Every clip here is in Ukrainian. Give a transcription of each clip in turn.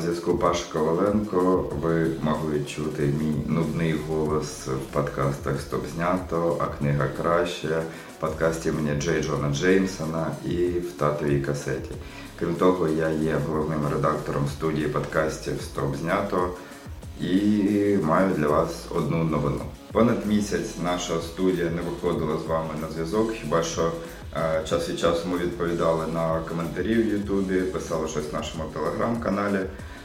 зв'язку Паша Коваленко. Ви могли чути мій нудний голос в подкастах Стоп знято, а книга краще, подкасті імені Джей Джона Джеймсона і в татовій касеті. Крім того, я є головним редактором студії подкастів Стоп знято і маю для вас одну новину. Понад місяць наша студія не виходила з вами на зв'язок, хіба що е, час від часу ми відповідали на коментарі в Ютубі, писали щось в нашому телеграм-каналі.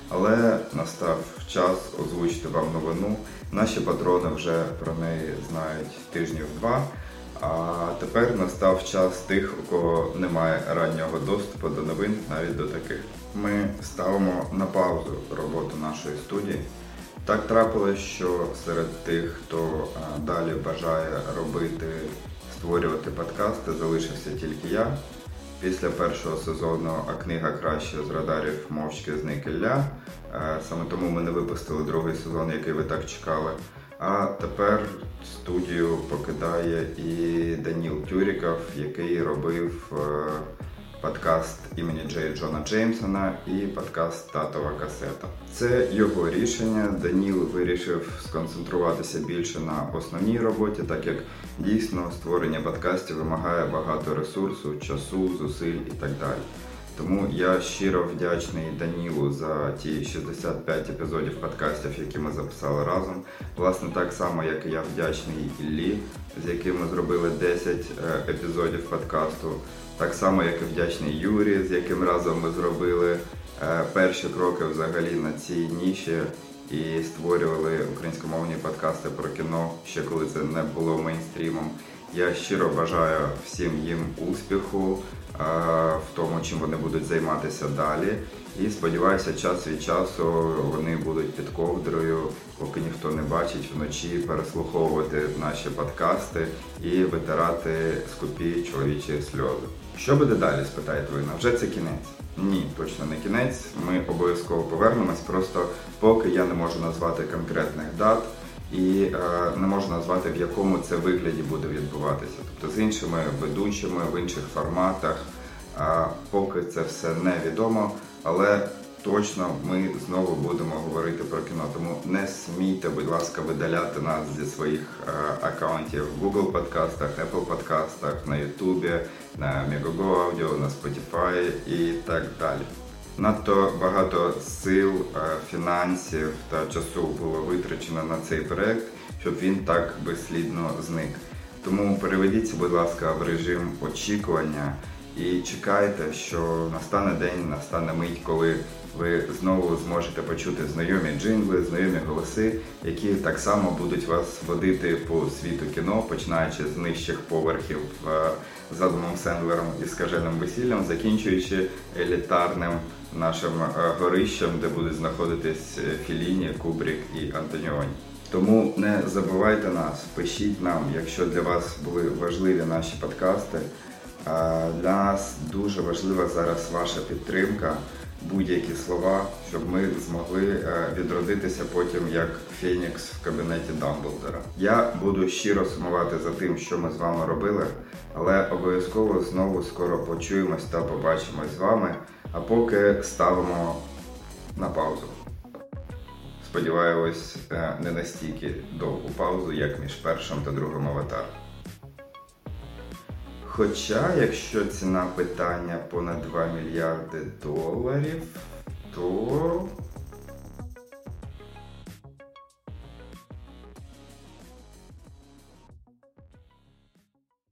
Але настав час озвучити вам новину. Наші патрони вже про неї знають тижнів два. А тепер настав час тих, у кого немає раннього доступу до новин, навіть до таких. Ми ставимо на паузу роботу нашої студії. Так трапилось, що серед тих, хто далі бажає робити, створювати подкасти, залишився тільки я. Після першого сезону а книга краще з радарів мовчки зник Ілля. Е, Саме тому ми не випустили другий сезон, який ви так чекали. А тепер студію покидає і Даніл Тюріков, який робив е, подкаст імені Джей Джона Джеймсона і подкаст Татова касета. Це його рішення. Даніл вирішив сконцентруватися більше на основній роботі, так як дійсно створення подкастів вимагає багато ресурсу, часу, зусиль і так далі. Тому я щиро вдячний Данілу за ті 65 епізодів подкастів, які ми записали разом. Власне, так само, як і я вдячний Іллі, з яким ми зробили 10 е, епізодів подкасту. Так само, як і вдячний Юрі, з яким разом ми зробили е, перші кроки взагалі на цій ніші і створювали українськомовні подкасти про кіно, ще коли це не було мейнстрімом. Я щиро бажаю всім їм успіху е, в тому, чим вони будуть займатися далі. І сподіваюся, час від часу вони будуть під ковдрою, поки ніхто не бачить вночі переслуховувати наші подкасти і витирати скупі чоловічі сльози. Що буде далі? спитаєте ви? Вже це кінець? Ні, точно не кінець. Ми обов'язково повернемось. Просто поки я не можу назвати конкретних дат і е, не можу назвати в якому це вигляді буде відбуватися. Тобто з іншими ведучими в інших форматах. Поки це все невідомо, але точно ми знову будемо говорити про кіно. Тому не смійте, будь ласка, видаляти нас зі своїх е, аккаунтів в Google подкастах, Apple подкастах, на YouTube, на Megogo Audio, на Spotify і так далі. Надто багато сил, е, фінансів та часу було витрачено на цей проект, щоб він так безслідно зник. Тому переведіться, будь ласка, в режим очікування і чекайте, що настане день, настане мить, коли ви знову зможете почути знайомі джингли, знайомі голоси, які так само будуть вас водити по світу кіно, починаючи з нижчих поверхів е, задумом Сендлером і скаженим весіллям, закінчуючи елітарним нашим е, горищем, де будуть знаходитись е, Філіні, Кубрік і Антоніоні. Тому не забувайте нас, пишіть нам, якщо для вас були важливі наші подкасти. Для нас дуже важлива зараз ваша підтримка, будь-які слова, щоб ми змогли е, відродитися потім як Фенікс в кабінеті Дамблдора. Я буду щиро сумувати за тим, що ми з вами робили, але обов'язково знову скоро почуємось та побачимось з вами. А поки ставимо на паузу. Сподіваюсь, е, не настільки довгу паузу, як між першим та другим аватаром. Хоча, якщо ціна питання понад 2 мільярди доларів, то